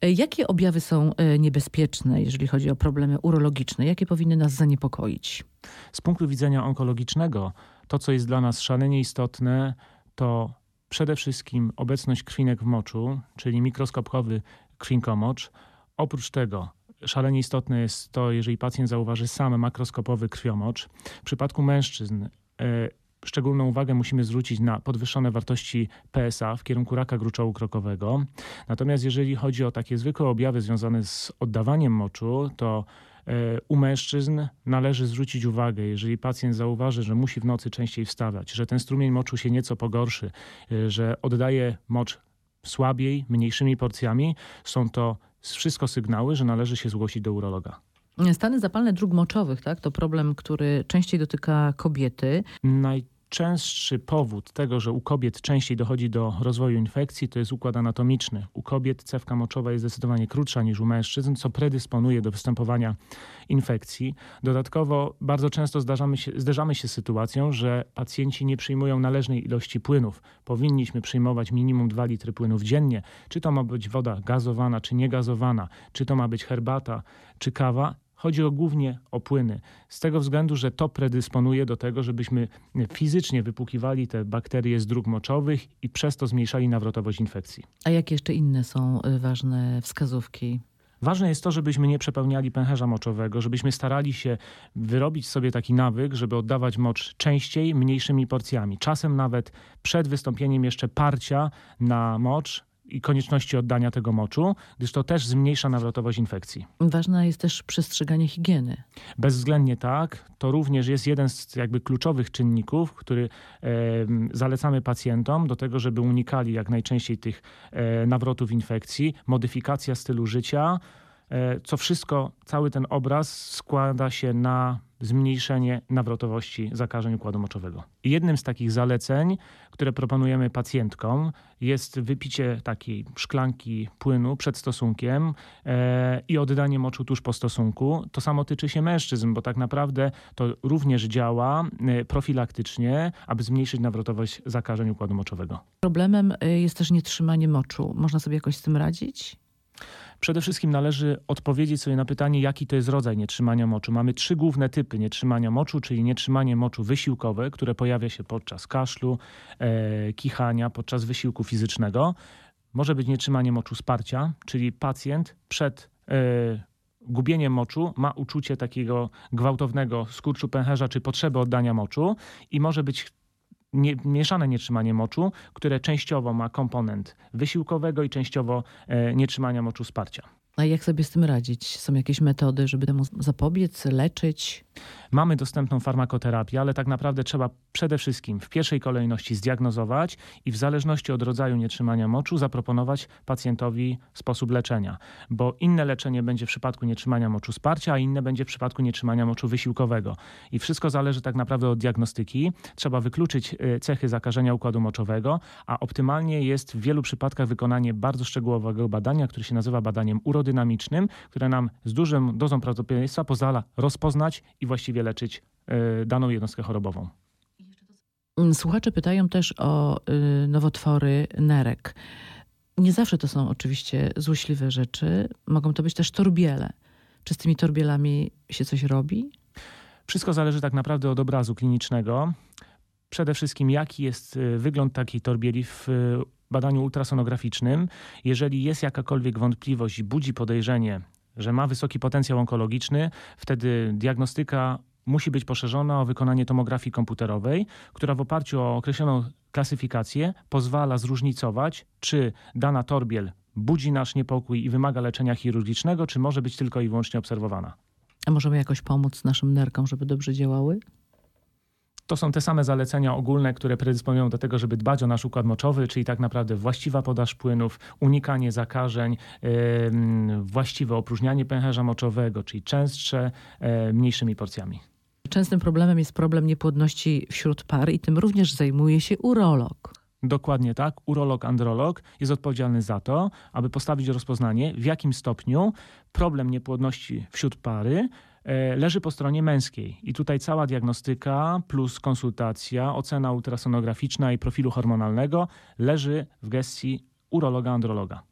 E, Jakie objawy są e, niebezpieczne, jeżeli chodzi o problemy urologiczne? Jakie powinny nas zaniepokoić? Z punktu widzenia onkologicznego, to co jest dla nas szalenie istotne, to przede wszystkim obecność krwinek w moczu, czyli mikroskopkowy krwinkomocz. Oprócz tego szalenie istotne jest to, jeżeli pacjent zauważy sam makroskopowy krwiomocz. W przypadku mężczyzn e, szczególną uwagę musimy zwrócić na podwyższone wartości PSA w kierunku raka gruczołu krokowego. Natomiast jeżeli chodzi o takie zwykłe objawy związane z oddawaniem moczu, to e, u mężczyzn należy zwrócić uwagę, jeżeli pacjent zauważy, że musi w nocy częściej wstawać, że ten strumień moczu się nieco pogorszy, e, że oddaje mocz słabiej, mniejszymi porcjami, są to wszystko sygnały, że należy się zgłosić do urologa. Stany zapalne dróg moczowych, tak? To problem, który częściej dotyka kobiety. Najczęstszy powód tego, że u kobiet częściej dochodzi do rozwoju infekcji, to jest układ anatomiczny. U kobiet cewka moczowa jest zdecydowanie krótsza niż u mężczyzn, co predysponuje do występowania infekcji. Dodatkowo bardzo często zdarzamy się, zderzamy się z sytuacją, że pacjenci nie przyjmują należnej ilości płynów. Powinniśmy przyjmować minimum 2 litry płynów dziennie. Czy to ma być woda gazowana, czy niegazowana, czy to ma być herbata, czy kawa. Chodzi o głównie o płyny. Z tego względu, że to predysponuje do tego, żebyśmy fizycznie wypłukiwali te bakterie z dróg moczowych i przez to zmniejszali nawrotowość infekcji. A jakie jeszcze inne są y, ważne wskazówki? Ważne jest to, żebyśmy nie przepełniali pęcherza moczowego, żebyśmy starali się wyrobić sobie taki nawyk, żeby oddawać mocz częściej, mniejszymi porcjami. Czasem nawet przed wystąpieniem jeszcze parcia na mocz i konieczności oddania tego moczu, gdyż to też zmniejsza nawrotowość infekcji. Ważne jest też przestrzeganie higieny. Bezwzględnie tak. To również jest jeden z jakby kluczowych czynników, który e, zalecamy pacjentom do tego, żeby unikali jak najczęściej tych e, nawrotów infekcji, modyfikacja stylu życia, co wszystko, cały ten obraz składa się na zmniejszenie nawrotowości zakażeń układu moczowego. Jednym z takich zaleceń, które proponujemy pacjentkom, jest wypicie takiej szklanki płynu przed stosunkiem e, i oddanie moczu tuż po stosunku. To samo tyczy się mężczyzn, bo tak naprawdę to również działa e, profilaktycznie, aby zmniejszyć nawrotowość zakażeń układu moczowego. Problemem jest też nietrzymanie moczu. Można sobie jakoś z tym radzić? Przede wszystkim należy odpowiedzieć sobie na pytanie, jaki to jest rodzaj nietrzymania moczu. Mamy trzy główne typy nietrzymania moczu, czyli nietrzymanie moczu wysiłkowe, które pojawia się podczas kaszlu, e, kichania, podczas wysiłku fizycznego. Może być nietrzymanie moczu sparcia, czyli pacjent przed e, gubieniem moczu ma uczucie takiego gwałtownego skurczu pęcherza czy potrzeby oddania moczu i może być nie, mieszane nietrzymanie moczu, które częściowo ma komponent wysiłkowego i częściowo e, nietrzymania moczu wsparcia. A jak sobie z tym radzić? Są jakieś metody, żeby temu zapobiec, leczyć? Mamy dostępną farmakoterapię, ale tak naprawdę trzeba przede wszystkim w pierwszej kolejności zdiagnozować i w zależności od rodzaju nietrzymania moczu zaproponować pacjentowi sposób leczenia. Bo inne leczenie będzie w przypadku nietrzymania moczu wsparcia, a inne będzie w przypadku nietrzymania moczu wysiłkowego. I wszystko zależy tak naprawdę od diagnostyki. Trzeba wykluczyć y, cechy zakażenia układu moczowego, a optymalnie jest w wielu przypadkach wykonanie bardzo szczegółowego badania, które się nazywa badaniem urodynamicznym, które nam z dużą dozą prawdopodobieństwa pozwala rozpoznać i właściwie leczyć y, daną jednostkę chorobową. Słuchacze pytają też o y, nowotwory nerek. Nie zawsze to są oczywiście złośliwe rzeczy. Mogą to być też torbiele. Czy z tymi torbielami się coś robi? Wszystko zależy tak naprawdę od obrazu klinicznego. Przede wszystkim, jaki jest y, wygląd takiej torbieli w y, badaniu ultrasonograficznym. Jeżeli jest jakakolwiek wątpliwość i budzi podejrzenie, że ma wysoki potencjał onkologiczny, wtedy diagnostyka musi być poszerzona o wykonanie tomografii komputerowej, która w oparciu o określoną klasyfikację pozwala zróżnicować, czy dana torbiel budzi nasz niepokój i wymaga leczenia chirurgicznego, czy może być tylko i wyłącznie obserwowana. A możemy jakoś pomóc naszym nerkom, żeby dobrze działały? To są te same zalecenia ogólne, które predysponują do tego, żeby dbać o nasz układ moczowy, czyli tak naprawdę właściwa podaż płynów, unikanie zakażeń, właściwe opróżnianie pęcherza moczowego, czyli częstsze, yy, mniejszymi porcjami. Częstym problemem jest problem niepłodności wśród par i tym również zajmuje się urolog. Dokładnie tak. Urolog, androlog jest odpowiedzialny za to, aby postawić rozpoznanie, w jakim stopniu problem niepłodności wśród pary e, leży po stronie męskiej. I tutaj cała diagnostyka plus konsultacja, ocena ultrasonograficzna i profilu hormonalnego leży w gestii urologa, androloga.